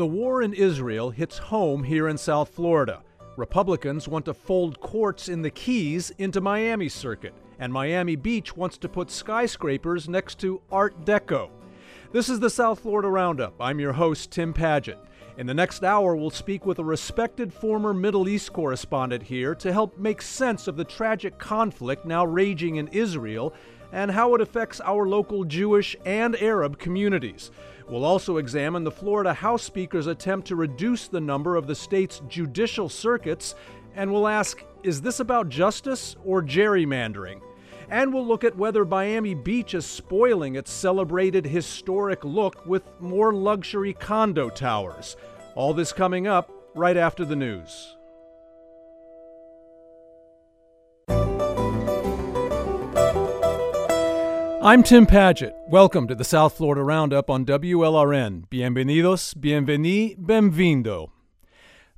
The war in Israel hits home here in South Florida. Republicans want to fold courts in the Keys into Miami Circuit, and Miami Beach wants to put skyscrapers next to Art Deco. This is the South Florida Roundup. I'm your host, Tim Padgett. In the next hour, we'll speak with a respected former Middle East correspondent here to help make sense of the tragic conflict now raging in Israel and how it affects our local Jewish and Arab communities. We'll also examine the Florida House Speaker's attempt to reduce the number of the state's judicial circuits, and we'll ask is this about justice or gerrymandering? And we'll look at whether Miami Beach is spoiling its celebrated historic look with more luxury condo towers. All this coming up right after the news. I'm Tim Padgett. Welcome to the South Florida Roundup on WLRN. Bienvenidos, bienveni, benvindo.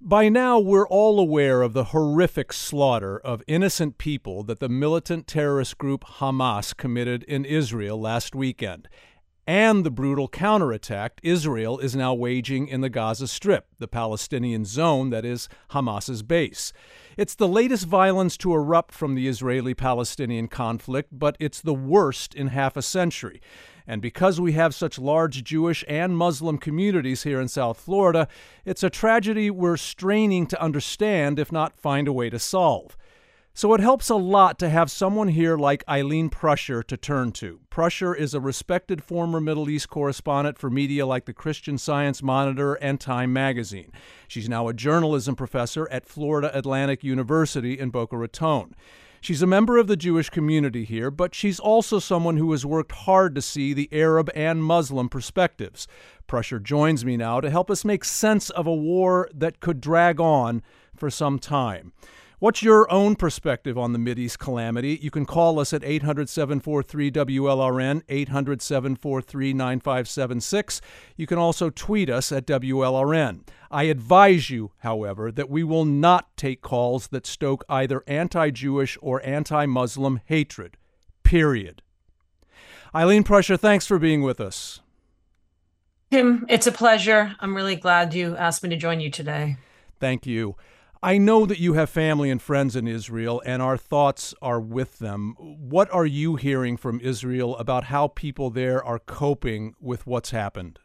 By now, we're all aware of the horrific slaughter of innocent people that the militant terrorist group Hamas committed in Israel last weekend, and the brutal counterattack Israel is now waging in the Gaza Strip, the Palestinian zone that is Hamas's base. It's the latest violence to erupt from the Israeli Palestinian conflict, but it's the worst in half a century. And because we have such large Jewish and Muslim communities here in South Florida, it's a tragedy we're straining to understand, if not find a way to solve. So it helps a lot to have someone here like Ilene Prusher to turn to. Prusher is a respected former Middle East correspondent for media like the Christian Science Monitor and Time magazine. She's now a journalism professor at Florida Atlantic University in Boca Raton. She's a member of the Jewish community here, but she's also someone who has worked hard to see the Arab and Muslim perspectives. Prusher joins me now to help us make sense of a war that could drag on for some time. What's your own perspective on the Mideast calamity? You can call us at 800 743 WLRN, 800 743 9576. You can also tweet us at WLRN. I advise you, however, that we will not take calls that stoke either anti Jewish or anti Muslim hatred. Period. Ilene Prusher, thanks for being with us. Tim, it's a pleasure. I'm really glad you asked me to join you today. Thank you. I know that you have family and friends in Israel, and our thoughts are with them. What are you hearing from Israel about how people there are coping with what's happened?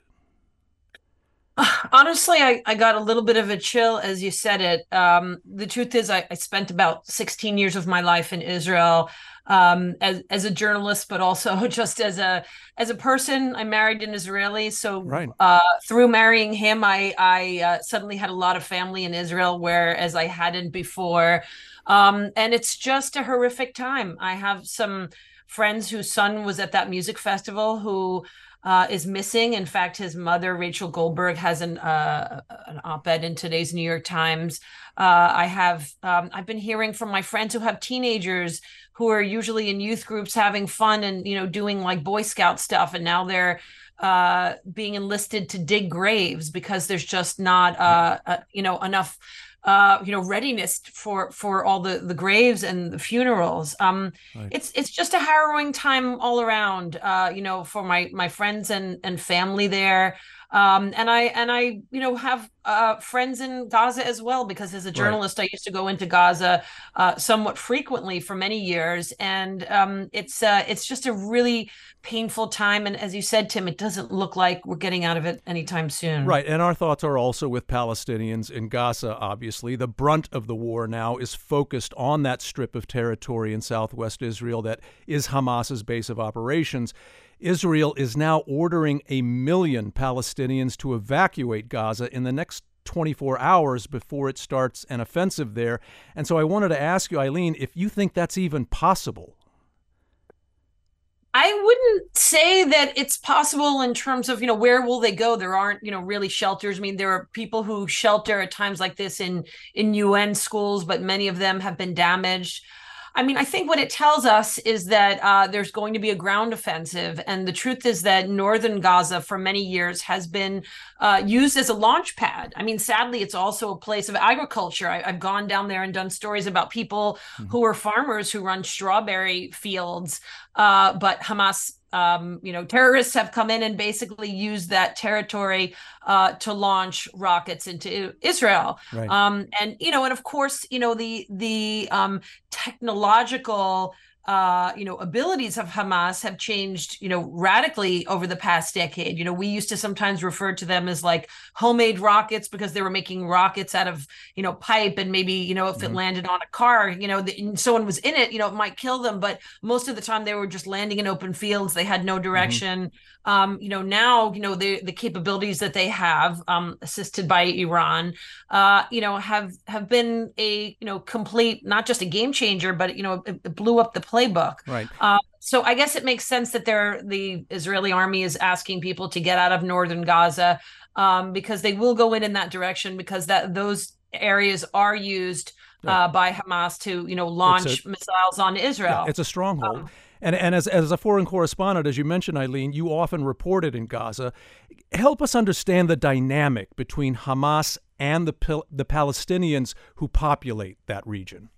Honestly, I, I got a little bit of a chill as you said it. Um, the truth is, I, I spent about 16 years of my life in Israel um, as as a journalist, but also just as a as a person. I married an Israeli, so right. uh, through marrying him, I I uh, suddenly had a lot of family in Israel, whereas I hadn't before. Um, and it's just a horrific time. I have some friends whose son was at that music festival who uh, is missing. In fact, his mother, Rachel Goldberg, has an uh, an op-ed in today's New York Times. Uh, I have um, I've been hearing from my friends who have teenagers who are usually in youth groups having fun and you know doing like boy scout stuff and now they're uh being enlisted to dig graves because there's just not uh, uh you know enough uh you know readiness for for all the the graves and the funerals um right. it's it's just a harrowing time all around uh you know for my my friends and and family there um and i and i you know have uh, friends in Gaza as well, because as a journalist, right. I used to go into Gaza uh, somewhat frequently for many years, and um, it's uh, it's just a really painful time. And as you said, Tim, it doesn't look like we're getting out of it anytime soon. Right, and our thoughts are also with Palestinians in Gaza. Obviously, the brunt of the war now is focused on that strip of territory in southwest Israel that is Hamas's base of operations. Israel is now ordering a million Palestinians to evacuate Gaza in the next 24 hours before it starts an offensive there. And so I wanted to ask you, Ilene, if you think that's even possible. I wouldn't say that it's possible in terms of, you know, where will they go? There aren't, you know, really shelters. I mean, there are people who shelter at times like this in in UN schools, but many of them have been damaged. I mean, I think what it tells us is that uh, there's going to be a ground offensive. And the truth is that northern Gaza for many years has been uh, used as a launch pad. I mean, sadly, it's also a place of agriculture. I, have gone down there and done stories about people mm-hmm. who are farmers who run strawberry fields. Uh, but Hamas um, you know, terrorists have come in and basically used that territory uh, to launch rockets into Israel. Right. Um, and you know, and of course, you know, the the um, technological uh, you know, abilities of Hamas have changed, you know, radically over the past decade. You know, we used to sometimes refer to them as like homemade rockets because they were making rockets out of, you know, pipe and maybe, you know, if mm-hmm. it landed on a car, you know, the, someone was in it, you know, it might kill them. But most of the time they were just landing in open fields. They had no mm-hmm. direction. Um, you know, now, you know, the the capabilities that they have, um, assisted by Iran, uh, you know, have have been a you know complete not just a game changer, but you know, it, it blew up the playbook. Right. Uh, so I guess it makes sense that they're the Israeli army is asking people to get out of northern Gaza um, because they will go in in that direction because that those areas are used uh, by Hamas to you know launch a, missiles on Israel. Yeah, it's a stronghold. Um, and, and as, as a foreign correspondent, as you mentioned, Ilene, you often reported in Gaza. Help us understand the dynamic between Hamas and the, the Palestinians who populate that region.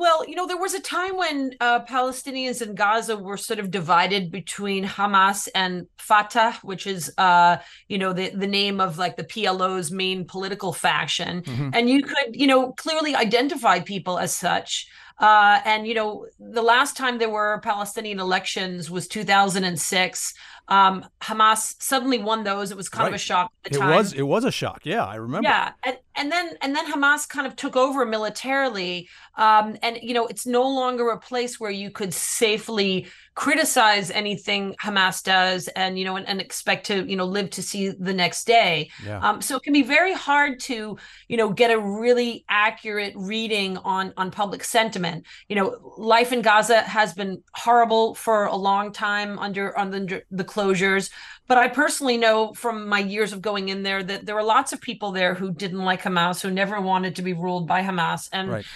Well, you know, there was a time when uh, Palestinians in Gaza were sort of divided between Hamas and Fatah, which is, uh, you know, the, the name of like the PLO's main political faction. Mm-hmm. And you could, you know, clearly identify people as such. Uh, and you know, the last time there were Palestinian elections was 2006. Um, Hamas suddenly won those. It was kind right. of a shock at the it time. It was. It was a shock. Yeah, I remember. Yeah, and and then and then Hamas kind of took over militarily. Um, and you know, it's no longer a place where you could safely criticize anything Hamas does and you know and, and, expect to you know live to see the next day. Yeah. Um, so it can be very hard to you know get a really accurate reading on on public sentiment. You know, life in Gaza has been horrible for a long time under under the closures. But I personally know from my years of going in there that there were lots of people there who didn't like Hamas, who never wanted to be ruled by Hamas, and right.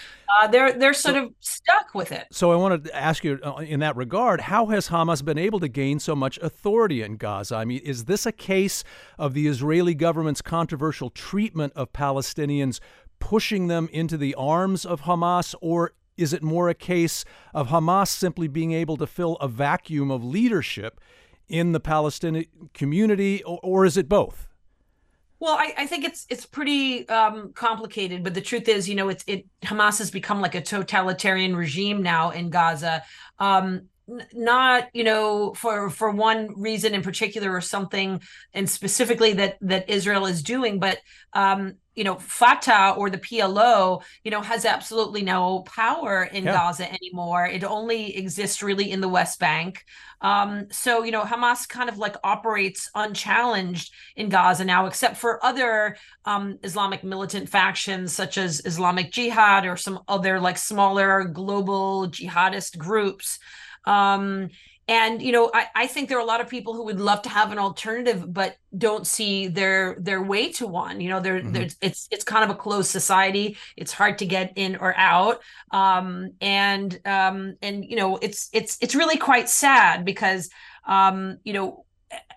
Uh, they're they're sort so, of stuck with it. So I wanted to ask you, uh, in that regard, how has Hamas been able to gain so much authority in Gaza? I mean, is this a case of the Israeli government's controversial treatment of Palestinians pushing them into the arms of Hamas, or is it more a case of Hamas simply being able to fill a vacuum of leadership in the Palestinian community, or, or is it both? Well, I, I, think it's it's pretty um, complicated, but the truth is, you know, it's it Hamas has become like a totalitarian regime now in Gaza. Um, not you know for for one reason in particular or something and specifically that that Israel is doing but um you know Fatah or the PLO you know has absolutely no power in yeah. Gaza anymore. It only exists really in the West Bank. Um so you know Hamas kind of like operates unchallenged in Gaza now except for other um Islamic militant factions such as Islamic Jihad or some other like smaller global jihadist groups. Um, and you know, I, I think there are a lot of people who would love to have an alternative, but don't see their their way to one. You know, there mm-hmm. there's it's it's kind of a closed society. It's hard to get in or out. Um, and um, and you know, it's it's it's really quite sad because um, you know,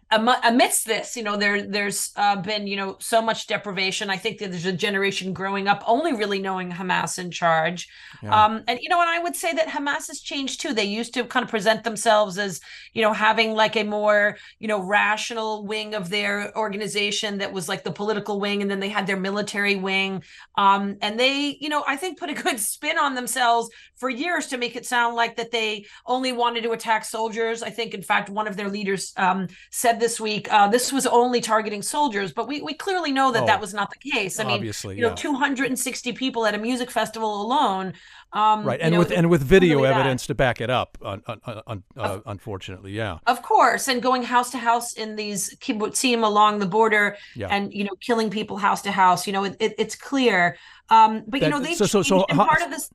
amidst this, you know, there there's uh, been you know so much deprivation. I think that there's a generation growing up only really knowing Hamas in charge, yeah. um, and you know, and I would say that Hamas has changed too. They used to kind of present themselves as you know having like a more you know rational wing of their organization that was like the political wing, and then they had their military wing, um, and they you know I think put a good spin on themselves for years to make it sound like that they only wanted to attack soldiers. I think in fact one of their leaders um, said this week uh, this was only targeting soldiers, but we, we clearly know that oh, that was not the case. I mean, you know, 260 people at a music festival alone. Um, right, and know, with and with video evidence to back it up. Un, un, un, uh, unfortunately, yeah. Of course, and going house to house in these kibbutzim along the border, yeah. and you know, killing people house to house. You know, it, it, it's clear. Um, but that, you know, they so so so part of this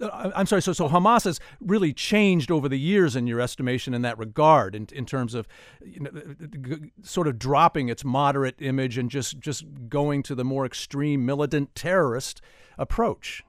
I'm sorry. So, so Hamas has really changed over the years, in your estimation, in that regard, in, in terms of you know, sort of dropping its moderate image and just just going to the more extreme militant terrorist approach.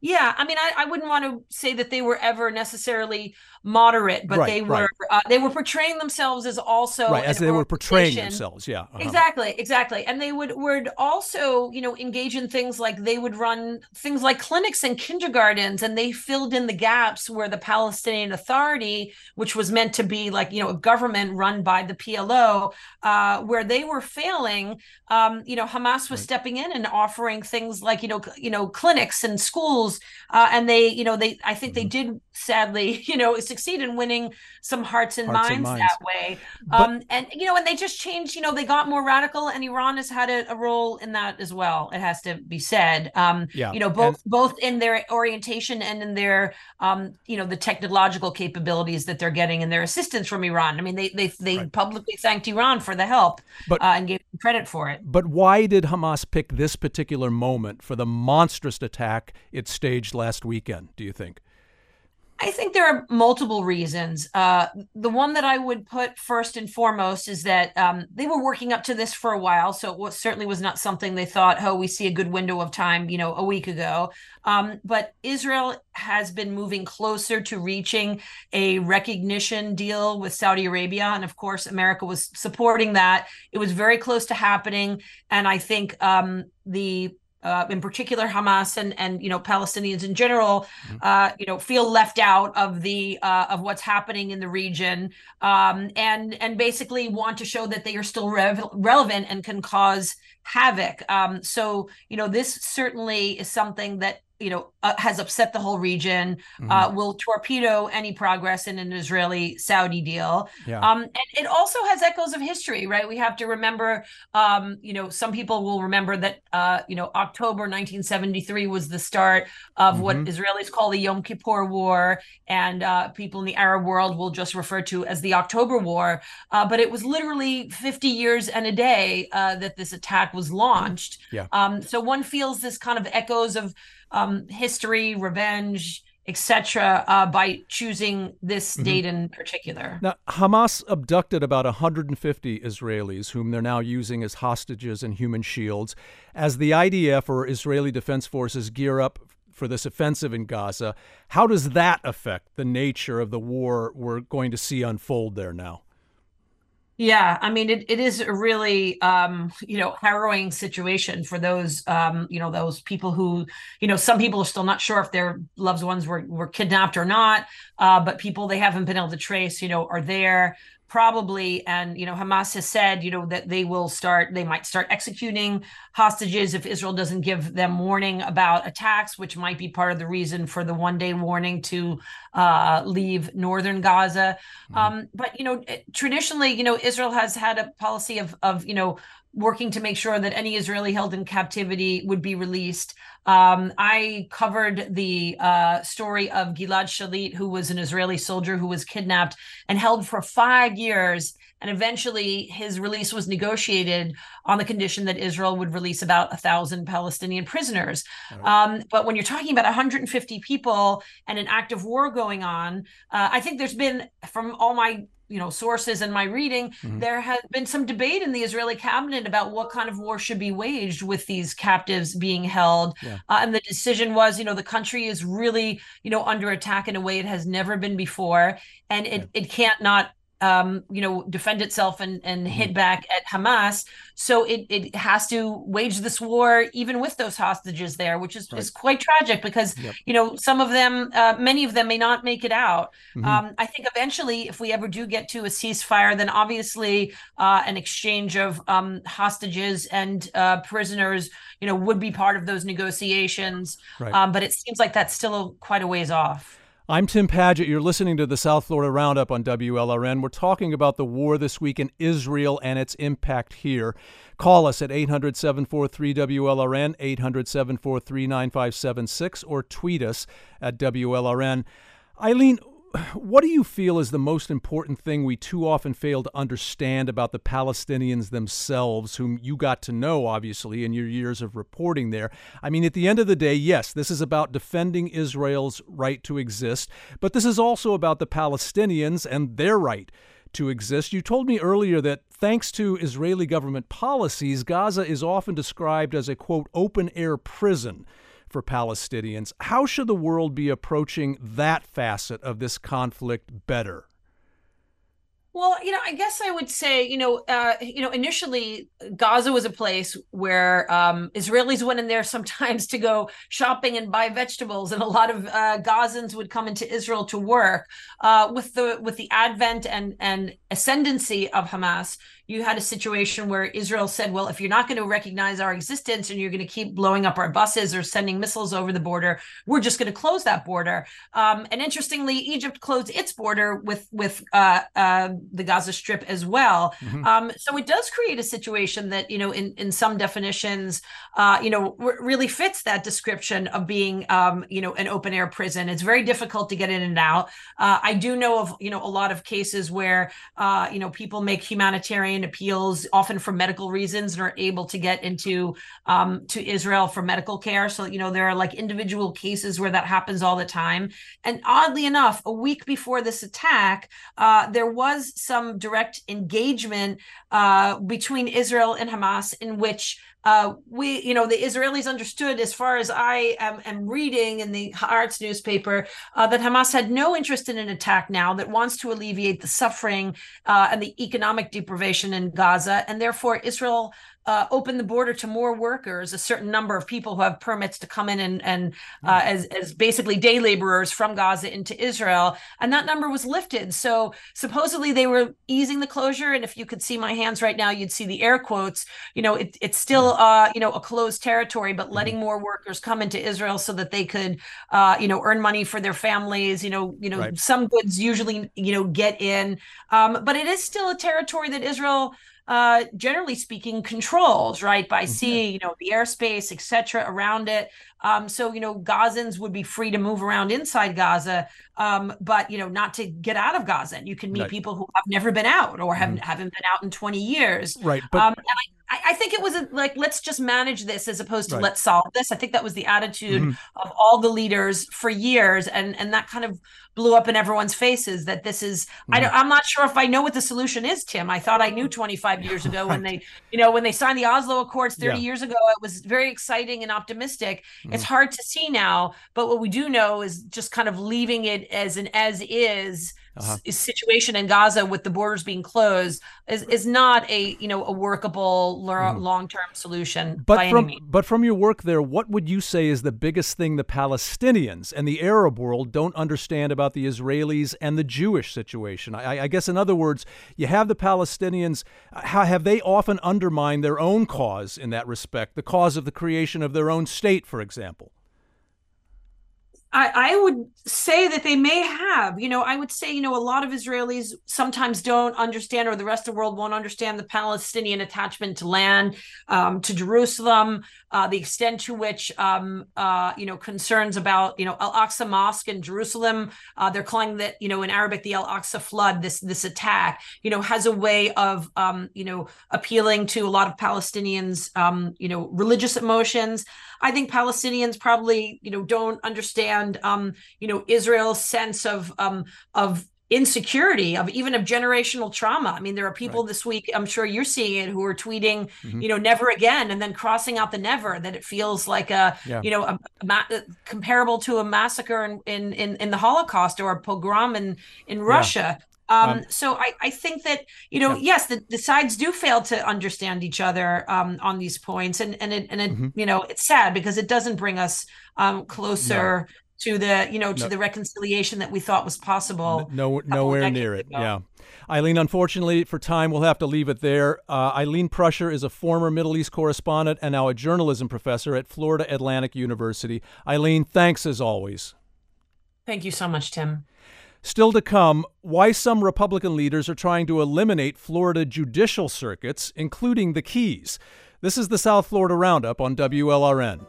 Yeah, I mean, I, I wouldn't want to say that they were ever necessarily moderate, but Right, they were right. uh, they were portraying themselves as also right, as they were portraying themselves. Yeah. uh-huh. Exactly, exactly. And they would would also, you know, engage in things like they would run things like clinics and kindergartens and they filled in the gaps where the Palestinian Authority, which was meant to be like, you know, a government run by the PLO, uh, where they were failing, um, you know, Hamas was Right. stepping in and offering things like, you know, you know, clinics and schools. Uh, and they, you know, they I think they Mhm. did sadly, you know, succeed in winning some hearts and, Hearts and minds, minds. that way. But- um, and you know, and they just changed. You know, they got more radical, and Iran has had a, a role in that as well. It has to be said. Um, Yeah. you know, both both in their orientation and in their, um, you know, the technological capabilities that they're getting and their assistance from Iran. I mean, they they they Right. publicly thanked Iran for the help But- uh, and gave them credit for it. But why did Hamas pick this particular moment for the monstrous attack it staged last weekend, do you think? I think there are multiple reasons. Uh, the one that I would put first and foremost is that um, they were working up to this for a while, so it was, certainly was not something they thought, "Oh, we see a good window of time," you know, a week ago. Um, but Israel has been moving closer to reaching a recognition deal with Saudi Arabia, and of course, America was supporting that. It was very close to happening, and I think um, the uh, in particular Hamas and and you know Palestinians in general, uh, you know, feel left out of the uh, of what's happening in the region, um, and and basically want to show that they are still rev- relevant and can cause havoc. Um, so you know, this certainly is something that you know uh, has upset the whole region. Mhm. Uh, will torpedo any progress in an Israeli-Saudi deal. yeah. Um, and it also has echoes of history, right? We have to remember, um, you know, some people will remember that, uh, you know, October 1973 was the start of what Mhm. Israelis call the Yom Kippur War, and uh, people in the Arab world will just refer to as the October War. Uh, but it was literally 50 years and a day uh, that this attack was launched. Yeah. Um, so one feels this kind of echoes of um, history, revenge, etc., uh, by choosing this Mhm. date in particular. Now, Hamas abducted about 150 Israelis, whom they're now using as hostages and human shields, as the IDF or Israeli Defense Forces gear up for this offensive in Gaza. How does that affect the nature of the war we're going to see unfold there now? Yeah, I mean it, it is a really um, you know harrowing situation for those um, you know those people who you know some people are still not sure if their loved ones were were kidnapped or not, uh, but people they haven't been able to trace you know are there probably and you know Hamas has said you know that they will start they might start executing hostages if Israel doesn't give them warning about attacks, which might be part of the reason for the one day warning to uh, leave northern Gaza. Um, but you know, traditionally, you know, Israel has had a policy of of you know working to make sure that any Israeli held in captivity would be released. Um, I covered the uh, story of Gilad Shalit, who was an Israeli soldier who was kidnapped and held for five years. And eventually, his release was negotiated on the condition that Israel would release about a thousand Palestinian prisoners. Um, but when you're talking about 150 people and an active war going on, uh, I think there's been, from all my you know sources and my reading, Mhm. there has been some debate in the Israeli cabinet about what kind of war should be waged with these captives being held. Yeah. Uh, and the decision was, you know, the country is really, you know, under attack in a way it has never been before, and it it can't not um, you know, defend itself and and hit back at Hamas. So it it has to wage this war even with those hostages there, which is, Right. is quite tragic because Yep. you know some of them, uh, many of them may not make it out. Mhm. Um, I think eventually, if we ever do get to a ceasefire, then obviously uh, an exchange of um, hostages and uh, prisoners, you know, would be part of those negotiations. Right. Um, but it seems like that's still a, quite a ways off. I'm Tim Padgett. You're listening to the South Florida Roundup on WLRN. We're talking about the war this week in Israel and its impact here. Call us at 800 743 WLRN, 800 743 9576, or tweet us at WLRN. Ilene, what do you feel is the most important thing we too often fail to understand about the Palestinians themselves, whom you got to know, obviously, in your years of reporting there? I mean, at the end of the day, yes, this is about defending Israel's right to exist, but this is also about the Palestinians and their right to exist. You told me earlier that thanks to Israeli government policies, Gaza is often described as a quote, open air prison for Palestinians. How should the world be approaching that facet of this conflict better? Well, you know, I guess I would say, you know, uh, you know, initially Gaza was a place where um, Israelis went in there sometimes to go shopping and buy vegetables, and a lot of uh, Gazans would come into Israel to work. Uh, with the with the advent and and ascendancy of Hamas, you had a situation where Israel said, well, if you're not going to recognize our existence and you're going to keep blowing up our buses or sending missiles over the border, we're just going to close that border. Um, and interestingly, Egypt closed its border with with uh, uh, the Gaza Strip as well. Mm-hmm. Um, so it does create a situation that you know, in in some definitions, uh, you know, r- really fits that description of being, um, you know, an open air prison. It's very difficult to get in and out. Uh, I do know of you know a lot of cases where uh, you know people make humanitarian appeals, often for medical reasons, and are able to get into um, to Israel for medical care. So you know there are like individual cases where that happens all the time. And oddly enough, a week before this attack, uh, there was some direct engagement uh, between Israel and Hamas in which uh, we, you know, the Israelis understood, as far as I am, am reading in the Haaretz newspaper, uh, that Hamas had no interest in an attack now, that wants to alleviate the suffering uh, and the economic deprivation in Gaza, and therefore Israel uh, open the border to more workers, a certain number of people who have permits to come in and, and uh, mm-hmm. as, as basically day laborers from Gaza into Israel. And that number was lifted. So supposedly they were easing the closure. And if you could see my hands right now, you'd see the air quotes. You know, it, it's still, uh, you know, a closed territory, but letting mm-hmm. more workers come into Israel so that they could, uh, you know, earn money for their families. You know, you know, right. some goods usually, you know, get in, um, but it is still a territory that Israel uh, generally speaking, controls, right, by mm-hmm. sea, you know, the airspace, etc., around it. Um, so, you know, Gazans would be free to move around inside Gaza, um, but, you know, not to get out of Gaza. And you can meet right. people who have never been out or haven't, mm-hmm. haven't been out in 20 years. Right. But, um, I, I, think it was a, like, let's just manage this as opposed to right. let's solve this. I think that was the attitude mm-hmm. of all the leaders for years. And, and that kind of blew up in everyone's faces that this is, mm-hmm. I I'm not sure if I know what the solution is, Tim. I thought I knew 25 years ago when they, you know, when they signed the Oslo Accords 30 yeah. years ago, it was very exciting and optimistic. Mm-hmm. It's hard to see now, but what we do know is just kind of leaving it as an as is uh-huh. situation in Gaza with the borders being closed is, is not a you know a workable mm. long term solution. But from but from your work there, what would you say is the biggest thing the Palestinians and the Arab world don't understand about the Israelis and the Jewish situation? I, I guess in other words, you have the Palestinians. How have they often undermined their own cause in that respect? The cause of the creation of their own state, for example. I, I would say that they may have. You know, I would say, you know, a lot of Israelis sometimes don't understand, or the rest of the world won't understand the Palestinian attachment to land, um, to Jerusalem, uh, the extent to which, um, uh, you know, concerns about, you know, Al Aqsa Mosque in Jerusalem, uh, they're calling that, you know, in Arabic, the Al Aqsa flood, this this attack, you know, has a way of, um, you know, appealing to a lot of Palestinians, um, you know, religious emotions. I think Palestinians probably, you know, don't understand, um, you know, Israel's sense of um, of insecurity of even of generational trauma i mean there are people right. this week i'm sure you're seeing it who are tweeting mm-hmm. you know never again and then crossing out the never that it feels like a yeah. you know a, a ma- comparable to a massacre in, in, in in the holocaust or a pogrom in in russia um, um, so I, I think that you know yeah. yes the, the sides do fail to understand each other um, on these points and and it, and it, mm-hmm. you know it's sad because it doesn't bring us um, closer no. to the you know to no. the reconciliation that we thought was possible no, nowhere near it ago. yeah Ilene, unfortunately, for time, we'll have to leave it there. Uh, Ilene Prusher is a former Middle East correspondent and now a journalism professor at Florida Atlantic University. Ilene, thanks as always. Thank you so much, Tim. Still to come, why some Republican leaders are trying to eliminate Florida judicial circuits, including the Keys. This is the South Florida Roundup on WLRN.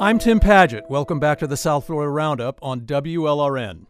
I'm Tim Padgett. Welcome back to the South Florida Roundup on WLRN.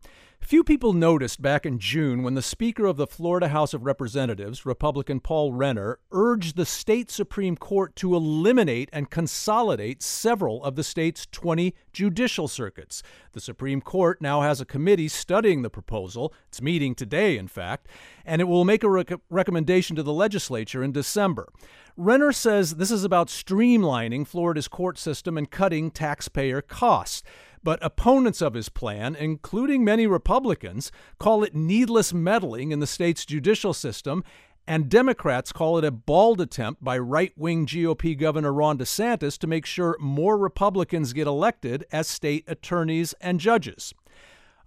Few people noticed back in June when the Speaker of the Florida House of Representatives, Republican Paul Renner, urged the state Supreme Court to eliminate and consolidate several of the state's 20 judicial circuits. The Supreme Court now has a committee studying the proposal. It's meeting today, in fact, and it will make a rec- recommendation to the legislature in December. Renner says this is about streamlining Florida's court system and cutting taxpayer costs. But opponents of his plan, including many Republicans, call it needless meddling in the state's judicial system, and Democrats call it a bald attempt by right wing GOP Governor Ron DeSantis to make sure more Republicans get elected as state attorneys and judges.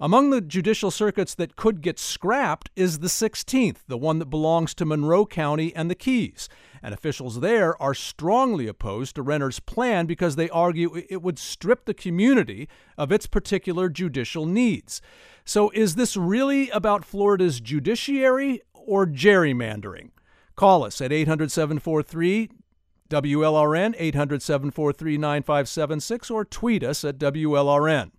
Among the judicial circuits that could get scrapped is the 16th, the one that belongs to Monroe County and the Keys and officials there are strongly opposed to Renner's plan because they argue it would strip the community of its particular judicial needs. So, is this really about Florida's judiciary or gerrymandering? Call us at 800 743 WLRN, 800 743 9576, or tweet us at WLRN.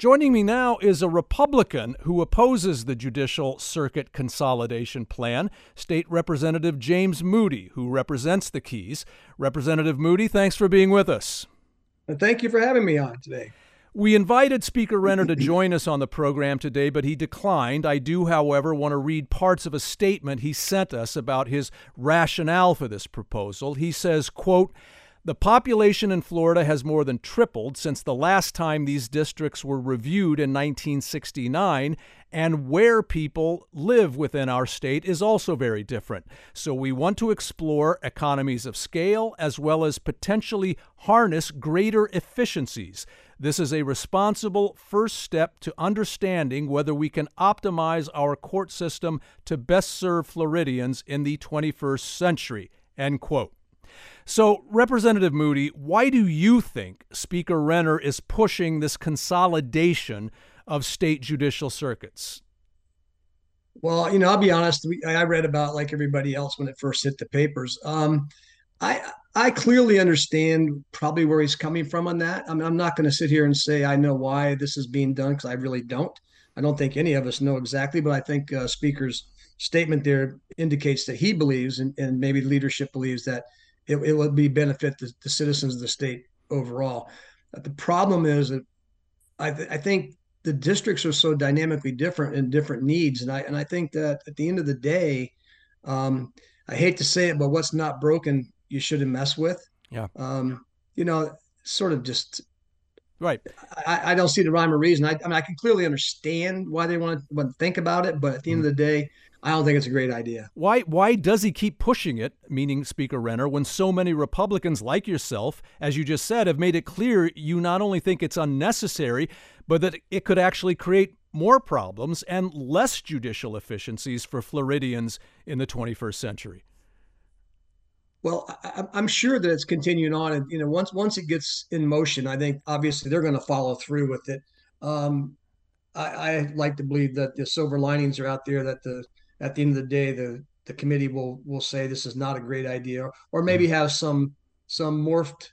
Joining me now is a Republican who opposes the Judicial Circuit Consolidation Plan, State Representative James Mooney, who represents the Keys. Representative Mooney, thanks for being with us. Thank you for having me on today. We invited Speaker Renner to join us on the program today, but he declined. I do, however, want to read parts of a statement he sent us about his rationale for this proposal. He says, quote, the population in Florida has more than tripled since the last time these districts were reviewed in 1969, and where people live within our state is also very different. So we want to explore economies of scale as well as potentially harness greater efficiencies. This is a responsible first step to understanding whether we can optimize our court system to best serve Floridians in the 21st century. End quote. So, Representative Mooney, why do you think Speaker Renner is pushing this consolidation of state judicial circuits? Well, you know, I'll be honest. I read about like everybody else when it first hit the papers. Um, I I clearly understand probably where he's coming from on that. I mean, I'm not going to sit here and say I know why this is being done because I really don't. I don't think any of us know exactly, but I think uh, Speaker's statement there indicates that he believes, and, and maybe leadership believes that it, it will be benefit the, the, citizens of the state overall. But the problem is that I, th- I think the districts are so dynamically different and different needs, and I and I think that at the end of the day, um, I hate to say it, but what's not broken you shouldn't mess with. Yeah. Um, you know, sort of just right. I, I don't see the rhyme or reason. I, I mean, I can clearly understand why they want to, want to think about it, but at the end of the day, I don't think it's a great idea. Why why does he keep pushing it, meaning Speaker Renner, when so many Republicans like yourself, as you just said, have made it clear you not only think it's unnecessary, but that it could actually create more problems and less judicial efficiencies for Floridians in the 21st century? Well, I, am sure that it's continuing on, and you know, once once it gets in motion, I think obviously they're going to follow through with it. Um, I, I, like to believe that the silver linings are out there that the at the end of the day, the the committee will will say this is not a great idea, or maybe mm-hmm. have some some morphed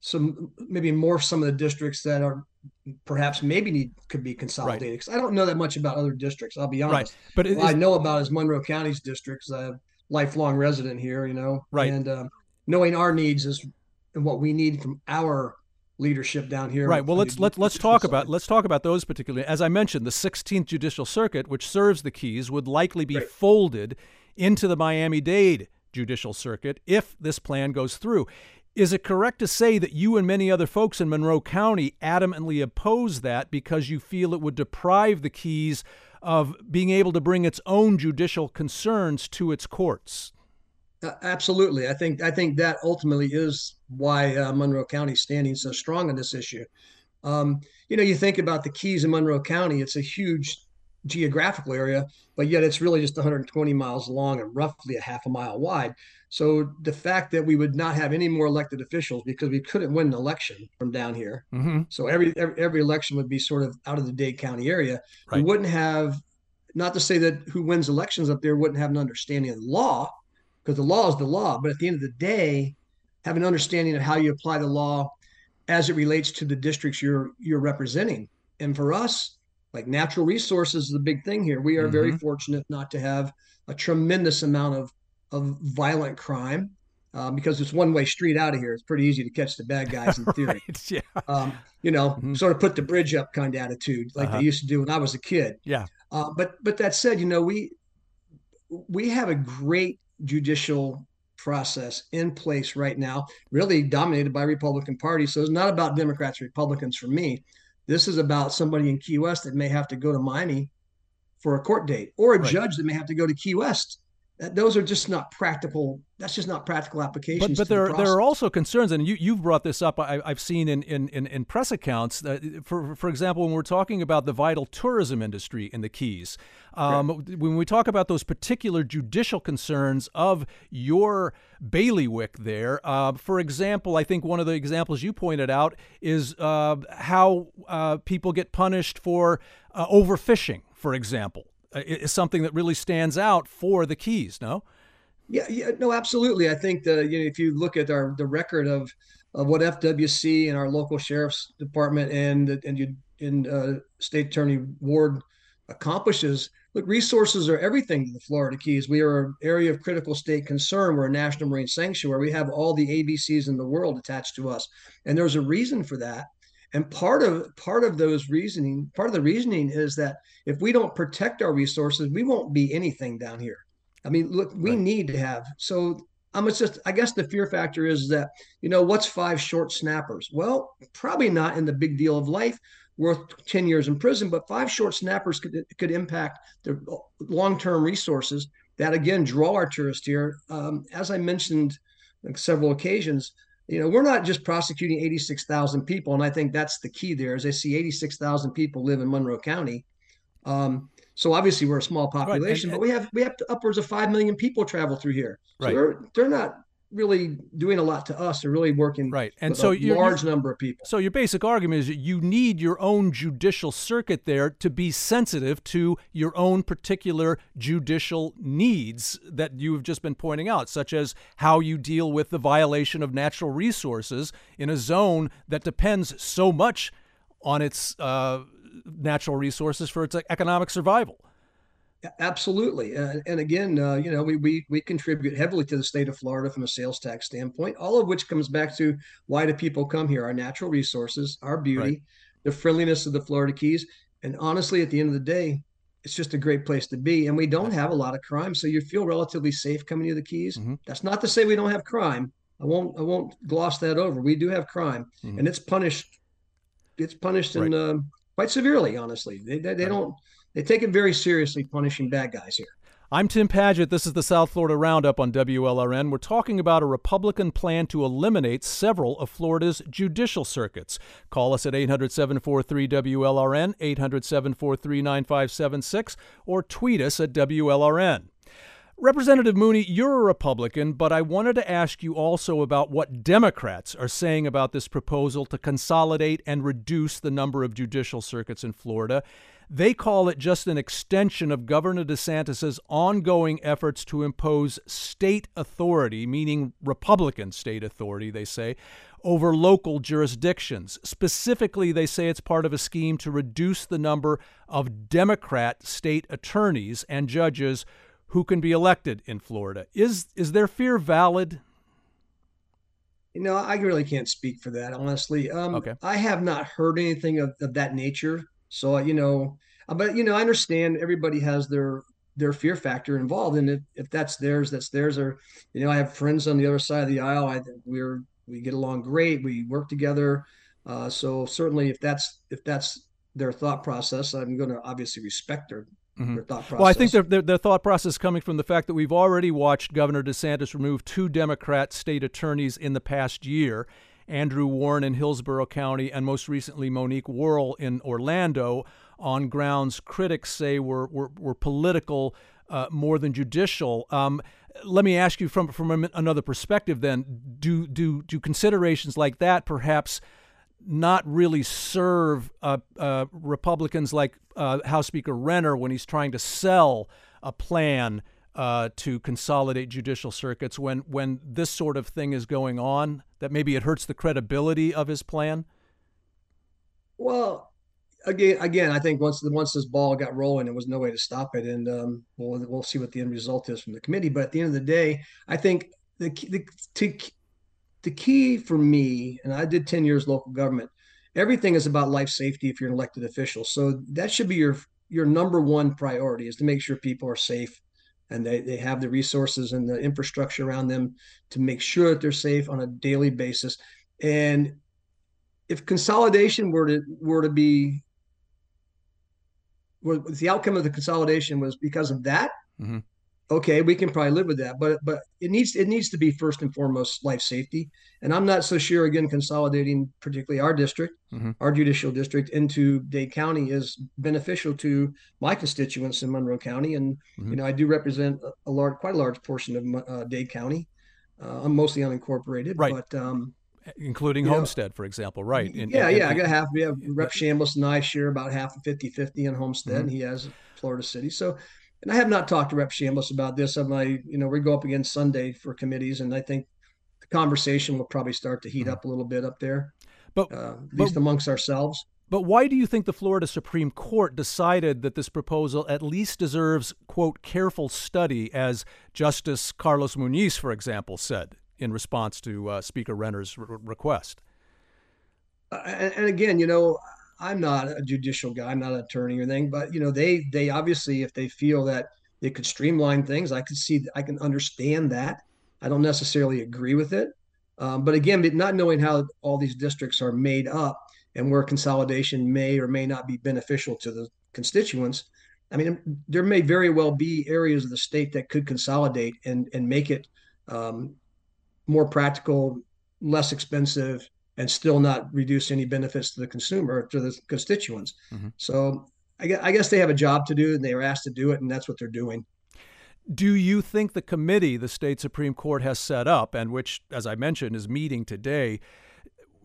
some maybe morph some of the districts that are perhaps maybe need could be consolidated. Because right. I don't know that much about other districts. I'll be honest. Right. But what I know about is Monroe County's districts. I'm a lifelong resident here, you know. Right. And uh, knowing our needs is and what we need from our leadership down here. Right. Well, let's let's let's talk side. about let's talk about those particularly. As I mentioned, the 16th Judicial Circuit, which serves the Keys, would likely be right. folded into the Miami-Dade Judicial Circuit if this plan goes through. Is it correct to say that you and many other folks in Monroe County adamantly oppose that because you feel it would deprive the Keys of being able to bring its own judicial concerns to its courts? Uh, absolutely, I think I think that ultimately is why uh, Monroe County is standing so strong on this issue. Um, you know, you think about the Keys in Monroe County; it's a huge geographical area, but yet it's really just 120 miles long and roughly a half a mile wide. So the fact that we would not have any more elected officials because we couldn't win an election from down here, mm-hmm. so every, every, every election would be sort of out of the Dade County area. Right. We wouldn't have, not to say that who wins elections up there wouldn't have an understanding of the law, because the law is the law. But at the end of the day, have an understanding of how you apply the law as it relates to the districts you're you're representing. And for us, Like natural resources is the big thing here. We are mm-hmm. very fortunate not to have a tremendous amount of of violent crime um, because it's one way street out of here. It's pretty easy to catch the bad guys in theory. right, yeah. Um, you know, mm-hmm. sort of put the bridge up kind of attitude like uh-huh. they used to do when I was a kid. Yeah. Uh, but but that said, you know, we we have a great judicial process in place right now, really dominated by Republican Party. So it's not about Democrats, Republicans for me. This is about somebody in Key West that may have to go to Miami for a court date, or a right. judge that may have to go to Key West those are just not practical. That's just not practical applications. But, but there, the there are also concerns, and you, you've brought this up. I, have seen in, in, in, in, press accounts. That, for for example, when we're talking about the vital tourism industry in the Keys, um, right. when we talk about those particular judicial concerns of your bailiwick there, uh, for example, I think one of the examples you pointed out is uh, how uh, people get punished for uh, overfishing, for example. Uh, is something that really stands out for the Keys. No. Yeah, yeah, no, absolutely. I think the you know if you look at our the record of of what FWC and our local sheriff's department and and you in uh, state attorney Ward accomplishes. Look, resources are everything to the Florida Keys. We are an area of critical state concern. We're a national marine sanctuary. We have all the ABCs in the world attached to us, and there's a reason for that. And part of part of those reasoning, part of the reasoning is that if we don't protect our resources, we won't be anything down here. I mean, look, we right. need to have. So I'm just, I guess the fear factor is that, you know, what's five short snappers? Well, probably not in the big deal of life worth 10 years in prison, but five short snappers could, could impact the long-term resources that again draw our tourists here. Um, as I mentioned on several occasions, you know, we're not just prosecuting 86,000 people. And I think that's the key there is I see 86,000 people live in Monroe County. Um, so obviously we're a small population, right. and, but we have we have upwards of five million people travel through here. So right. they're they're not really doing a lot to us. They're really working right, and so a large number of people. So your basic argument is you need your own judicial circuit there to be sensitive to your own particular judicial needs that you have just been pointing out, such as how you deal with the violation of natural resources in a zone that depends so much on its uh, natural resources for its economic survival. Absolutely, uh, and again, uh, you know, we, we we contribute heavily to the state of Florida from a sales tax standpoint. All of which comes back to why do people come here? Our natural resources, our beauty, right. the friendliness of the Florida Keys, and honestly, at the end of the day, it's just a great place to be. And we don't have a lot of crime, so you feel relatively safe coming to the Keys. Mm-hmm. That's not to say we don't have crime. I won't I won't gloss that over. We do have crime, mm-hmm. and it's punished. It's punished right. in uh, quite severely. Honestly, they they, they right. don't they take it very seriously punishing bad guys here. I'm Tim Padgett. This is the South Florida Roundup on WLRN. We're talking about a Republican plan to eliminate several of Florida's judicial circuits. Call us at 800 743 WLRN, 800 743 9576, or tweet us at WLRN. Representative Mooney, you're a Republican, but I wanted to ask you also about what Democrats are saying about this proposal to consolidate and reduce the number of judicial circuits in Florida. They call it just an extension of Governor DeSantis's ongoing efforts to impose state authority, meaning Republican state authority, they say, over local jurisdictions. Specifically, they say it's part of a scheme to reduce the number of Democrat state attorneys and judges who can be elected in Florida. Is is their fear valid? You know, I really can't speak for that, honestly. Um, okay. I have not heard anything of, of that nature. So you know, uh, but you know, I understand everybody has their their fear factor involved, and if, if that's theirs, that's theirs. Or you know, I have friends on the other side of the aisle. I we're we get along great. We work together. Uh, so certainly, if that's if that's their thought process, I'm going to obviously respect their Mm-hmm. Their thought process. Well, I think their, their, their, thought process coming from the fact that we've already watched Governor DeSantis remove two Democrat state attorneys in the past year, Andrew Warren in Hillsborough County, and most recently Monique Worrell in Orlando, on grounds critics say were, were, were political uh, more than judicial. Um, let me ask you from, from another perspective then do, do, do considerations like that perhaps not really serve uh, uh, Republicans like uh, House Speaker Renner when he's trying to sell a plan uh, to consolidate judicial circuits when when this sort of thing is going on that maybe it hurts the credibility of his plan? Well, again, again, I think once the once this ball got rolling, there was no way to stop it, and um, we'll we'll see what the end result is from the committee. But at the end of the day, I think the the to, the key for me, and I did ten years local government. Everything is about life safety if you're an elected official. So that should be your your number one priority is to make sure people are safe and they, they have the resources and the infrastructure around them to make sure that they're safe on a daily basis. And if consolidation were to were to be were, the outcome of the consolidation was because of that, mm-hmm. Okay, we can probably live with that. But but it needs it needs to be first and foremost life safety. And I'm not so sure again consolidating particularly our district, mm-hmm. our judicial district into Dade County is beneficial to my constituents in Monroe County. And mm-hmm. you know I do represent a, large quite a large portion of uh, Dade County. Uh, I'm mostly unincorporated, right. but um, including Homestead, for example, right? In, yeah, in, yeah. In, I got half. We have Rep. Chambliss and I share about half of 50 50 in Homestead, mm-hmm. and he has Florida City. So, and I have not talked to Rep. Chambliss about this. I'm like, you know, we go up again Sunday for committees, and I think the conversation will probably start to heat mm-hmm. up a little bit up there, but uh, at least amongst ourselves. But why do you think the Florida Supreme Court decided that this proposal at least deserves, quote, careful study, as Justice Carlos Muniz, for example, said? in response to uh, Speaker Renner's re- request. Uh, and, and, again, you know, I'm not a judicial guy. I'm not an attorney or anything, but you know, they they obviously, if they feel that they could streamline things, I could see, I can understand that. I don't necessarily agree with it, um, but again, not knowing how all these districts are made up and where consolidation may or may not be beneficial to the constituents. I mean, there may very well be areas of the state that could consolidate and and make it um, more practical, less expensive, and still not reduce any benefits to the consumer to the constituents. Mm-hmm. So I guess, I guess they have a job to do, and they are asked to do it, and that's what they're doing. Do you think the committee the state Supreme Court has set up, and which, as I mentioned, is meeting today,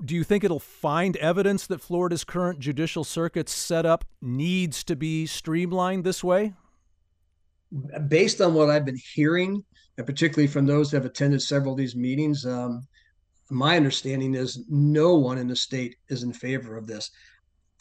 do you think it'll find evidence that Florida's current judicial circuit's setup needs to be streamlined this way? Based on what I've been hearing, and particularly from those that have attended several of these meetings, um, my understanding is no one in the state is in favor of this.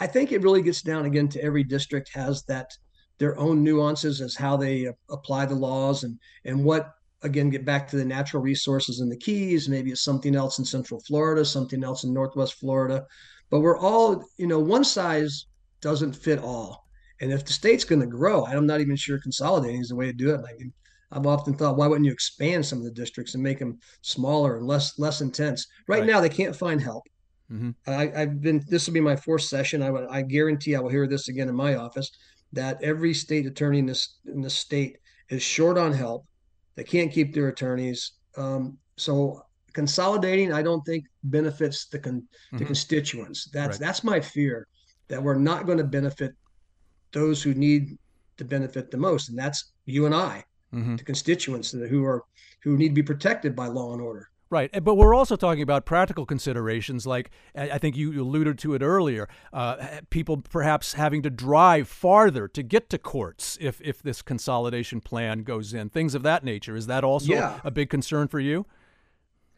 I think it really gets down again to every district has that their own nuances as how they apply the laws and and what again get back to the natural resources in the keys maybe it's something else in central florida something else in northwest florida. But we're all you know one size doesn't fit all. And if the state's going to grow i'm not even sure consolidating is the way to do it I've often thought, why wouldn't you expand some of the districts and make them smaller and less less intense? Right, right. now, they can't find help. Mm-hmm. I, have been. This will be my fourth session. I, I guarantee I will hear this again in my office. That every state attorney in this in the state is short on help. They can't keep their attorneys. Um, so consolidating, I don't think benefits the con- mm-hmm. the constituents. That's right. that's my fear that we're not going to benefit those who need to benefit the most, and that's you and I mm-hmm. to constituents who are who need to be protected by law and order. Right, but we're also talking about practical considerations, like I think you alluded to it earlier. Uh, people perhaps having to drive farther to get to courts if if this consolidation plan goes in, things of that nature. Is that also yeah. a big concern for you?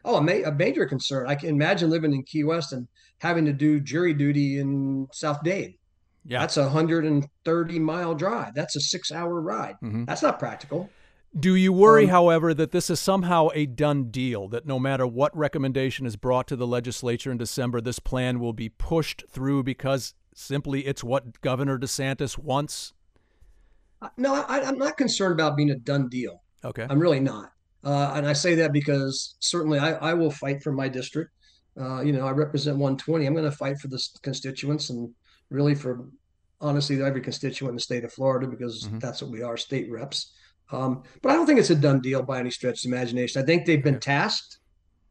Oh, a, ma- a, major concern. I can imagine living in Key West and having to do jury duty in South Dade. Yeah, that's a 130 mile drive. That's a six hour ride. Mm-hmm. That's not practical. Do you worry, um, however, that this is somehow a done deal, that no matter what recommendation is brought to the legislature in December, this plan will be pushed through because simply it's what Governor DeSantis wants? Uh, no, I, am not concerned about being a done deal. Okay. I'm really not. Uh, and I say that because certainly I, I will fight for my district. Uh, you know, I represent 120. I'm going to fight for the constituents and really for honestly every constituent in the state of Florida because mm-hmm. that's what we are, state reps. Um, but I don't think it's a done deal by any stretch of imagination. I think they've been tasked.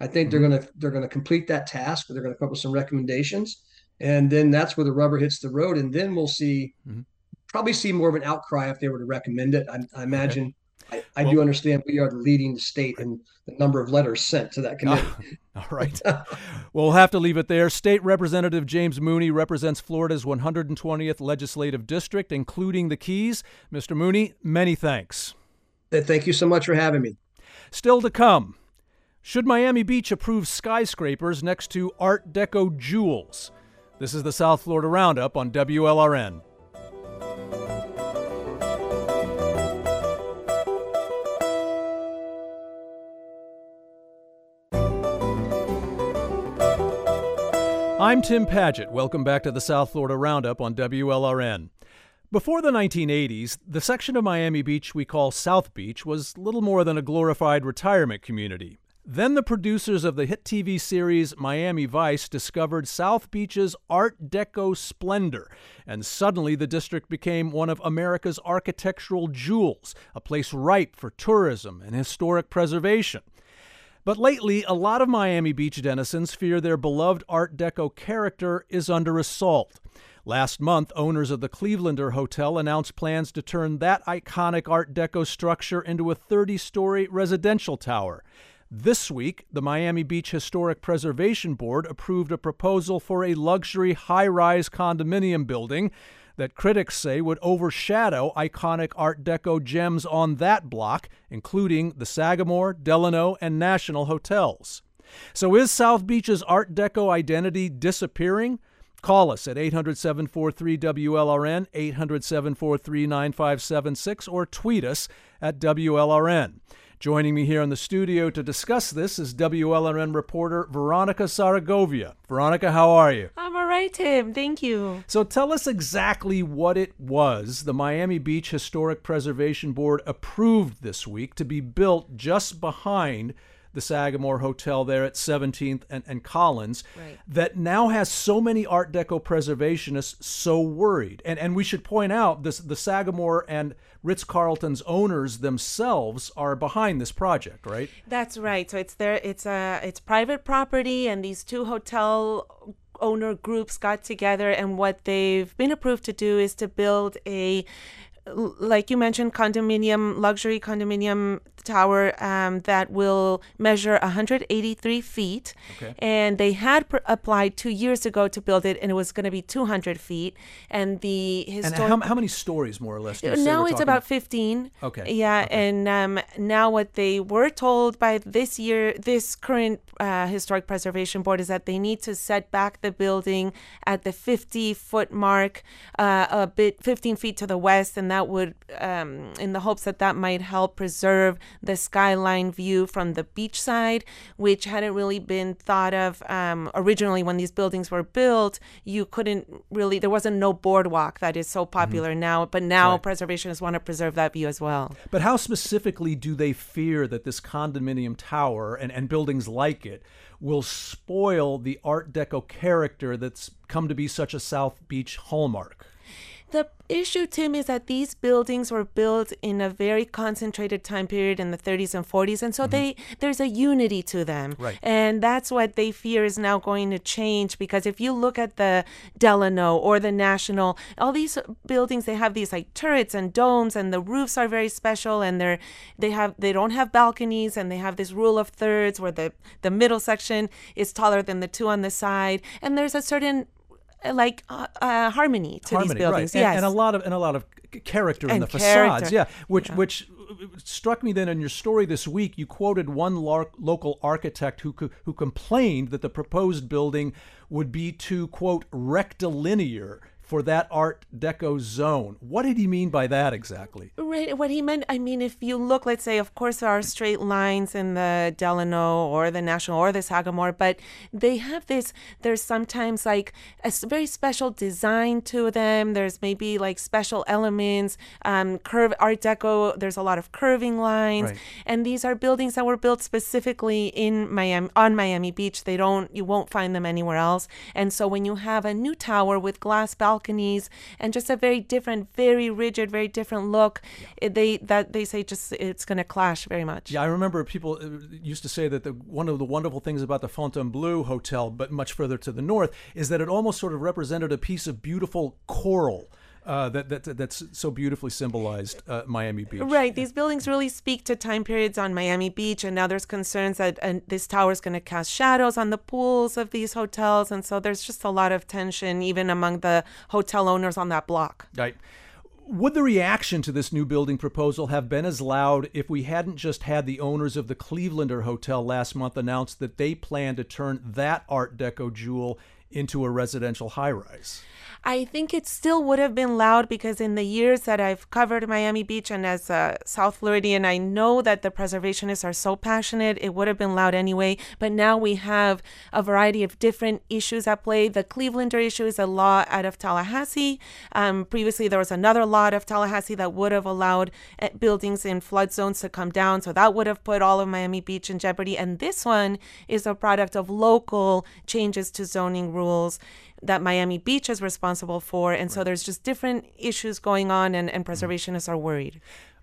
I think mm-hmm. they're gonna they're gonna complete that task. They're gonna come up with some recommendations, and then that's where the rubber hits the road. And then we'll see, mm-hmm. probably see more of an outcry if they were to recommend it. I, I imagine. Okay. I, I well, do understand we are leading the state in the number of letters sent to that committee. all right. well, we'll have to leave it there. State Representative James Mooney represents Florida's 120th legislative district, including the Keys. Mr. Mooney, many thanks. Thank you so much for having me. Still to come. Should Miami Beach approve skyscrapers next to Art Deco jewels? This is the South Florida Roundup on WLRN. I'm Tim Padgett. Welcome back to the South Florida Roundup on WLRN. Before the 1980s, the section of Miami Beach we call South Beach was little more than a glorified retirement community. Then the producers of the hit TV series Miami Vice discovered South Beach's Art Deco splendor, and suddenly the district became one of America's architectural jewels, a place ripe for tourism and historic preservation. But lately, a lot of Miami Beach denizens fear their beloved Art Deco character is under assault. Last month, owners of the Clevelander Hotel announced plans to turn that iconic Art Deco structure into a 30 story residential tower. This week, the Miami Beach Historic Preservation Board approved a proposal for a luxury high rise condominium building that critics say would overshadow iconic Art Deco gems on that block, including the Sagamore, Delano, and National hotels. So, is South Beach's Art Deco identity disappearing? Call us at 800 743 WLRN, 800 743 9576, or tweet us at WLRN. Joining me here in the studio to discuss this is WLRN reporter Veronica Zaragovia. Veronica, how are you? I'm all right, Tim. Thank you. So tell us exactly what it was the Miami Beach Historic Preservation Board approved this week to be built just behind the Sagamore Hotel there at 17th and, and Collins, right. that now has so many Art Deco preservationists so worried. And and we should point out this the Sagamore and Ritz Carlton's owners themselves are behind this project, right? That's right. So it's there. It's a it's private property, and these two hotel owner groups got together, and what they've been approved to do is to build a like you mentioned, condominium, luxury condominium tower um, that will measure 183 feet. Okay. And they had pr- applied two years ago to build it, and it was going to be 200 feet. And the historic. And how, how many stories, more or less? now it's about 15. Okay. Yeah. Okay. And um, now what they were told by this year, this current uh, historic preservation board is that they need to set back the building at the 50 foot mark, uh, a bit 15 feet to the west, and that would, um, in the hopes that that might help preserve the skyline view from the beach side, which hadn't really been thought of um, originally when these buildings were built. You couldn't really, there wasn't no boardwalk that is so mm-hmm. popular mm-hmm. now, but now right. preservationists want to preserve that view as well. But how specifically do they fear that this condominium tower and, and buildings like it will spoil the Art Deco character that's come to be such a South Beach hallmark? The issue, Tim, is that these buildings were built in a very concentrated time period in the 30s and 40s, and so mm-hmm. they there's a unity to them, right. and that's what they fear is now going to change. Because if you look at the Delano or the National, all these buildings they have these like turrets and domes, and the roofs are very special, and they're they have they don't have balconies, and they have this rule of thirds where the the middle section is taller than the two on the side, and there's a certain like uh, uh, harmony to harmony, these buildings. Right. Yes, and, and, a lot of and a lot of character and in the character. facades. Yeah, which yeah. which struck me then in your story this week. You quoted one lar- local architect who co- who complained that the proposed building would be too quote rectilinear for that Art Deco zone. What did he mean by that exactly? Right. What he meant, I mean, if you look, let's say, of course, there are straight lines in the Delano or the National or the Sagamore, but they have this, there's sometimes like a very special design to them. There's maybe like special elements, um, curve Art Deco, there's a lot of curving lines. Right. And these are buildings that were built specifically in Miami, on Miami Beach. They don't, you won't find them anywhere else. And so when you have a new tower with glass balconies, balconies and just a very different, very rigid, very different look. Yeah. They that they say just it's going to clash very much. Yeah, I remember people uh, used to say that the one of the wonderful things about the Fontainebleau Hotel, but much further to the north, is that it almost sort of represented a piece of beautiful coral uh, that, that that's so beautifully symbolized uh, Miami Beach. Right. These buildings really speak to time periods on Miami Beach, and now there's concerns that uh, this tower is going to cast shadows on the pools of these hotels, and so there's just a lot of tension even among the hotel owners on that block. Right. Would the reaction to this new building proposal have been as loud if we hadn't just had the owners of the Clevelander Hotel last month announce that they plan to turn that Art Deco jewel into a residential high rise. I think it still would have been loud because in the years that I've covered Miami Beach and as a South Floridian, I know that the preservationists are so passionate, it would have been loud anyway. But now we have a variety of different issues at play. The Clevelander issue is a law out of Tallahassee. Um, previously, there was another law out of Tallahassee that would have allowed eh, buildings in flood zones to come down. So that would have put all of Miami Beach in jeopardy. And this one is a product of local changes to zoning rules that Miami Beach is responsible for. And so there's just different issues going on, and, and mm-hmm. preservationists are worried.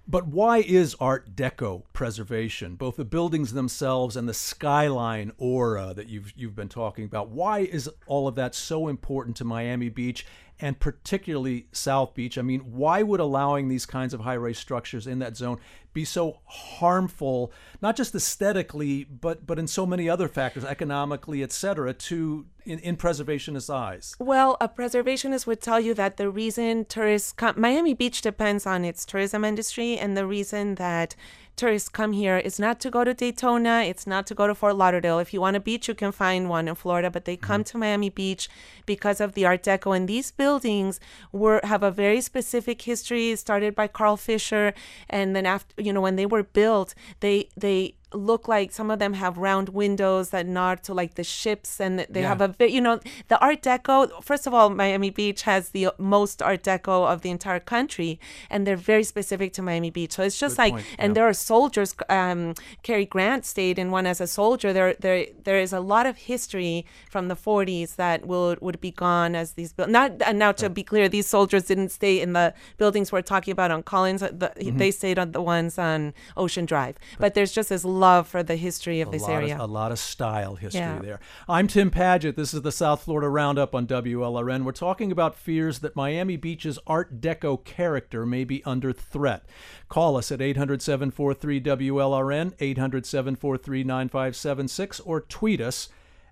But why is Art Deco preservation, both the buildings themselves and the skyline aura that you've you've been talking about? Why is all of that so important to Miami Beach and particularly South Beach? I mean, why would allowing these kinds of high-rise structures in that zone be so harmful, not just aesthetically, but but in so many other factors, economically, et cetera, to in, in preservationist eyes? Well, a preservationist would tell you that the reason tourists come, Miami Beach depends on its tourism industry, and the reason that tourists come here is not to go to Daytona, it's not to go to Fort Lauderdale. If you want a beach, you can find one in Florida, but they come mm-hmm. to Miami Beach because of the Art Deco. And these buildings were have a very specific history, started by Carl Fisher, and then after you know when they were built, they they look like some of them have round windows that nod to like the ships and they Yeah. have a bit you know the art deco first of all miami beach has the most art deco of the entire country and they're very specific to miami beach so it's just Good like point, and yeah. there are soldiers um Cary grant stayed in one as a soldier there there there is a lot of history from the 40s that will would be gone as these build not and now to be clear these soldiers didn't stay in the buildings we're talking about on collins the, Mm-hmm. they stayed on the ones on ocean drive but there's just this love for the history of a this area Of, a lot of style history Yeah. there. I'm Tim Padgett. This is the South Florida Roundup on WLRN. We're talking about fears that Miami Beach's Art Deco character may be under threat. Call us at 800 743 WLRN, 800 743 9576, or tweet us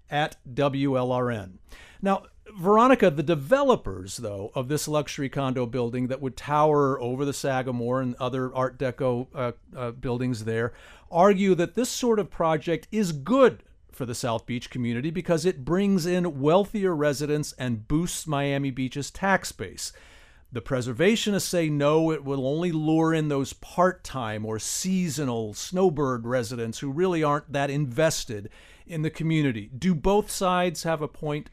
at WLRN. Now, Veronica, the developers, though, of this luxury condo building that would tower over the Sagamore and other Art Deco uh, uh, buildings there, argue that this sort of project is good for the South Beach community because it brings in wealthier residents and boosts Miami Beach's tax base. The preservationists say no, it will only lure in those part time or seasonal snowbird residents who really aren't that invested in the community. Do both sides have a point?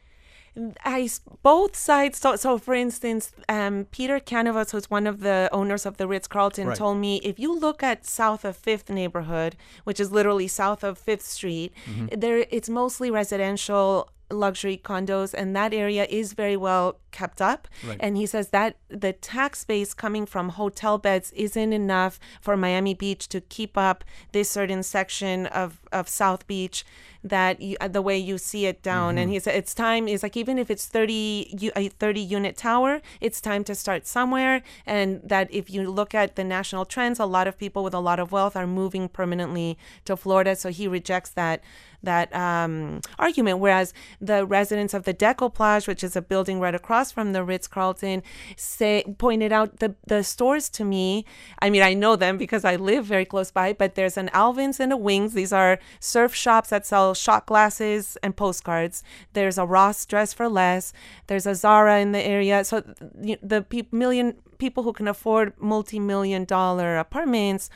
I both sides. So, so for instance, um, Peter Canavas, who's one of the owners of the Ritz Carlton, Right. told me if you look at south of Fifth neighborhood, which is literally south of Fifth Street, there it's mostly residential luxury condos, and that area is very well kept up. Right. And he says that the tax base coming from hotel beds isn't enough for Miami Beach to keep up this certain section of, of South Beach that you, uh, the way you see it down. And he said it's time is like even if it's 30 u- a 30 unit tower, it's time to start somewhere. And that if you look at the national trends, a lot of people with a lot of wealth are moving permanently to Florida. So he rejects that that um, argument. Whereas the residents of the Deco Plage, which is a building right across from the Ritz Carlton, say pointed out the the stores to me. I mean, I know them because I live very close by. But there's an Alvin's and a Wings. These are surf shops that sell shot glasses and postcards. There's a Ross Dress for Less. There's a Zara in the area. So the, pe- million people who can afford multi-million dollar apartments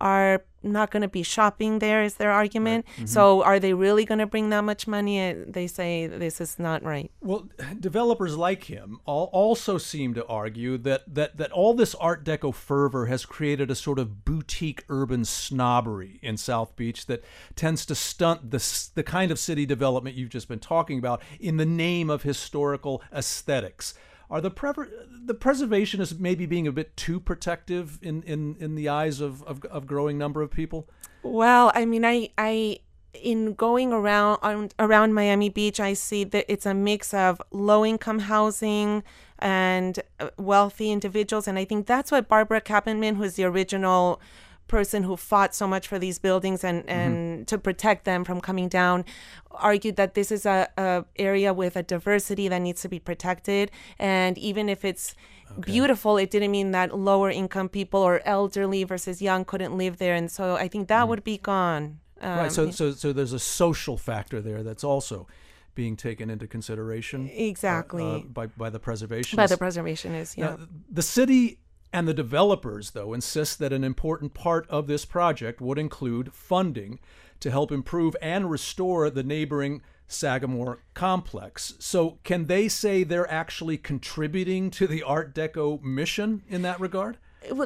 are not going to be shopping there is their argument. So are they really going to bring that much money? Uh, they say this is not right. Well, developers like him all also seem to argue that, that, that all this Art Deco fervor has created a sort of boutique urban snobbery in South Beach that tends to stunt the, the kind of city development you've just been talking about in the name of historical aesthetics. Are the prever- the preservationists maybe being a bit too protective in, in, in the eyes of, of, of growing number of people? Well, I mean, I I in going around around Miami Beach, I see that it's a mix of low income housing and uh, wealthy individuals, and I think that's what Barbara Capitman, who's the original person who fought so much for these buildings and, and to protect them from coming down argued that this is a, a area with a diversity that needs to be protected and even if it's beautiful it didn't mean that lower income people or elderly versus young couldn't live there and so i think that would be gone um, right. So, so, so there's a social factor there that's also being taken into consideration. Exactly. Uh, uh, by by the preservation. By the preservationists, yeah. Now, the city and the developers, though, insist that an important part of this project would include funding to help improve and restore the neighboring Sagamore complex. So, can they say they're actually contributing to the Art Deco mission in that regard?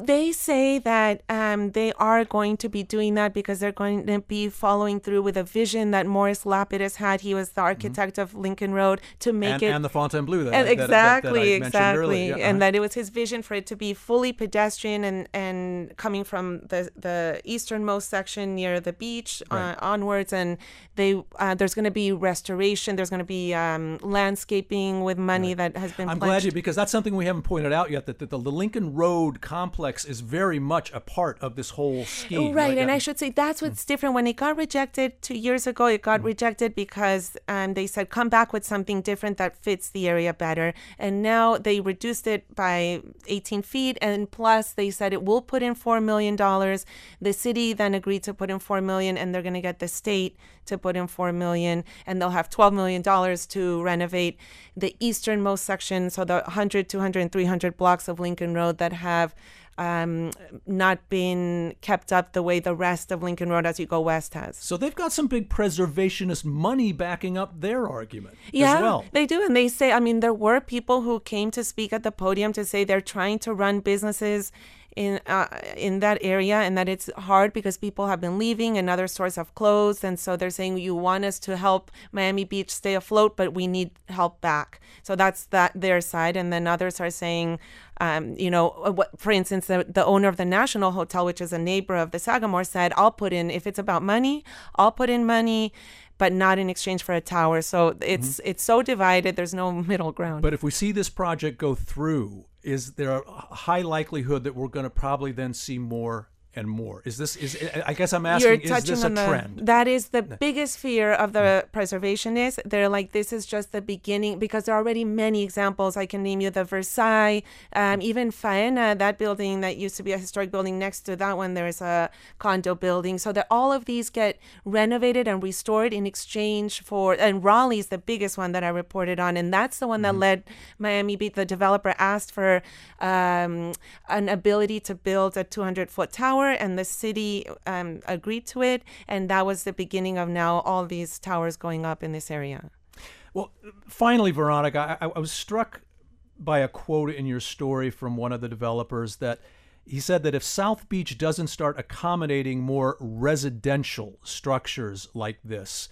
They say that um, they are going to be doing that because they're going to be following through with a vision that Morris Lapidus had. He was the architect mm-hmm. of Lincoln Road to make and, it and the Fontainebleau. That, and that, exactly, that, exactly, yeah, and uh-huh. that it was his vision for it to be fully pedestrian and and coming from the the easternmost section near the beach uh, right. uh, onwards, and they uh, there's going to be restoration. There's going to be um, landscaping with money right. that has been. I'm pledged. glad you because that's something we haven't pointed out yet. That, that the, the Lincoln Road complex is very much a part of this whole scheme. Right, and I should say that's what's mm. different. When it got rejected two years ago, it got mm. rejected because um, they said come back with something different that fits the area better. And now they reduced it by 18 feet, and plus they said it will put in four million dollars. The city then agreed to put in four million, and they're going to get the state to put in 4 million and they'll have 12 million dollars to renovate the easternmost section so the 100 200 and 300 blocks of lincoln road that have um, not been kept up the way the rest of Lincoln Road as you go west has. So they've got some big preservationist money backing up their argument. Yeah, well. they do. And they say, I mean, there were people who came to speak at the podium to say they're trying to run businesses in uh, in that area and that it's hard because people have been leaving and other stores have closed. And so they're saying you want us to help Miami Beach stay afloat but we need help back. So that's that their side. And then others are saying um, you know uh, what for instance the, the owner of the National Hotel which is a neighbor of the Sagamore said I'll put in if it's about money I'll put in money but not in exchange for a tower. So it's mm-hmm. it's so divided. There's no middle ground. But if we see this project go through, is there a high likelihood that we're going to probably then see more and more. Is this is I guess I'm asking You're is this a the, trend? That is the biggest fear of the preservationists. They're like this is just the beginning because there are already many examples. I can name you the Versailles, um, even Faena, that building that used to be a historic building next to that one there's a condo building. So that all of these get renovated and restored in exchange for and Raleigh's the biggest one that I reported on and that's the one that mm-hmm. led Miami Beach the developer asked for um, an ability to build a 200 foot tower and the city um, agreed to it, and that was the beginning of now all these towers going up in this area. Well, finally, Veronica, I, I was struck by a quote in your story from one of the developers that he said that if South Beach doesn't start accommodating more residential structures like this,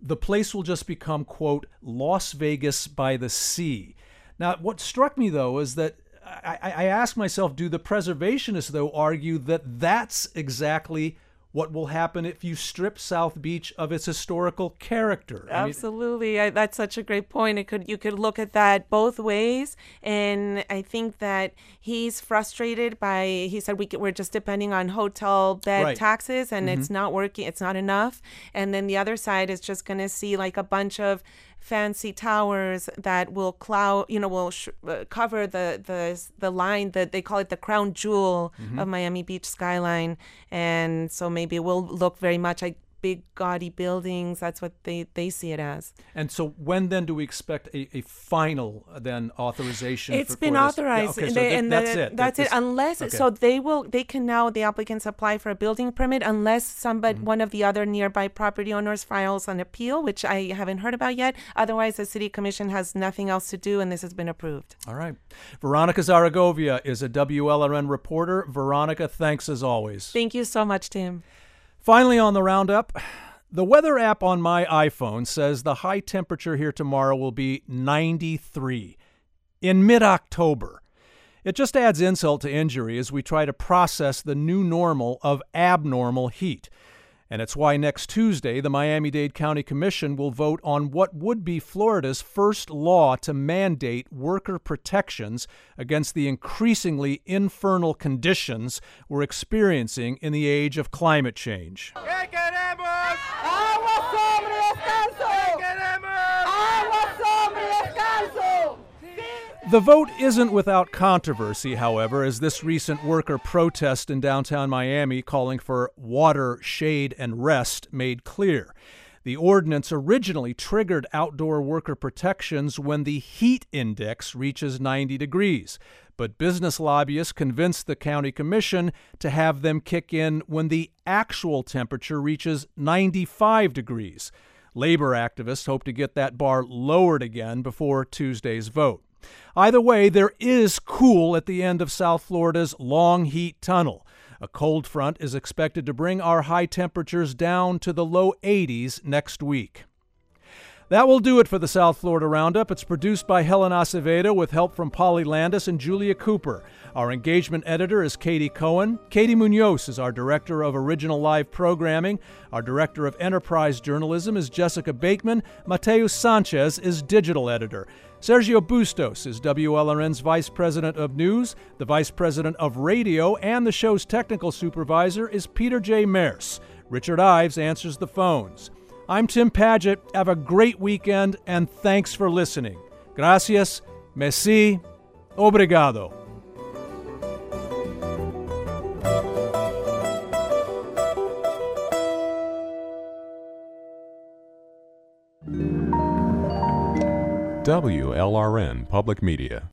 the place will just become, quote, Las Vegas by the sea. Now, what struck me, though, is that I, I ask myself, do the preservationists, though, argue that that's exactly what will happen if you strip South Beach of its historical character. Absolutely, I mean, I, that's such a great point. It could you could look at that both ways, and I think that he's frustrated by. He said we we're just depending on hotel bed right. taxes, and mm-hmm. it's not working. It's not enough. And then the other side is just going to see like a bunch of fancy towers that will cloud, you know, will sh- uh, cover the the the line that they call it the crown jewel mm-hmm. of Miami Beach skyline, and so maybe it will look very much like big gaudy buildings. That's what they, they see it as. And so when then do we expect a, a final uh, then authorization? It's for, been for authorized. Yeah, okay, so they, and that's it. That's it. Unless okay. so they will they can now the applicants apply for a building permit unless somebody mm-hmm. one of the other nearby property owners files an appeal, which I haven't heard about yet. Otherwise, the city commission has nothing else to do, and this has been approved. All right. Veronica Zaragovia is a WLRN reporter. Veronica, thanks as always. Thank you so much, Tim. Finally, on the roundup, the weather app on my iPhone says the high temperature here tomorrow will be 93 in mid October. It just adds insult to injury as we try to process the new normal of abnormal heat. And it's why next Tuesday, the Miami Dade County Commission will vote on what would be Florida's first law to mandate worker protections against the increasingly infernal conditions we're experiencing in the age of climate change. The vote isn't without controversy, however, as this recent worker protest in downtown Miami calling for water, shade, and rest made clear. The ordinance originally triggered outdoor worker protections when the heat index reaches 90 degrees, but business lobbyists convinced the county commission to have them kick in when the actual temperature reaches 95 degrees. Labor activists hope to get that bar lowered again before Tuesday's vote. Either way, there is cool at the end of South Florida's long heat tunnel. A cold front is expected to bring our high temperatures down to the low 80s next week. That will do it for the South Florida Roundup. It's produced by Helen Acevedo with help from Polly Landis and Julia Cooper. Our engagement editor is Katie Cohen. Katie Munoz is our director of original live programming. Our director of enterprise journalism is Jessica Bakeman. Mateus Sanchez is digital editor. Sergio Bustos is WLRN's Vice President of News. The Vice President of Radio and the show's technical supervisor is Peter J. Merce. Richard Ives answers the phones. I'm Tim Padgett. Have a great weekend and thanks for listening. Gracias, merci, obrigado. WLRN Public Media.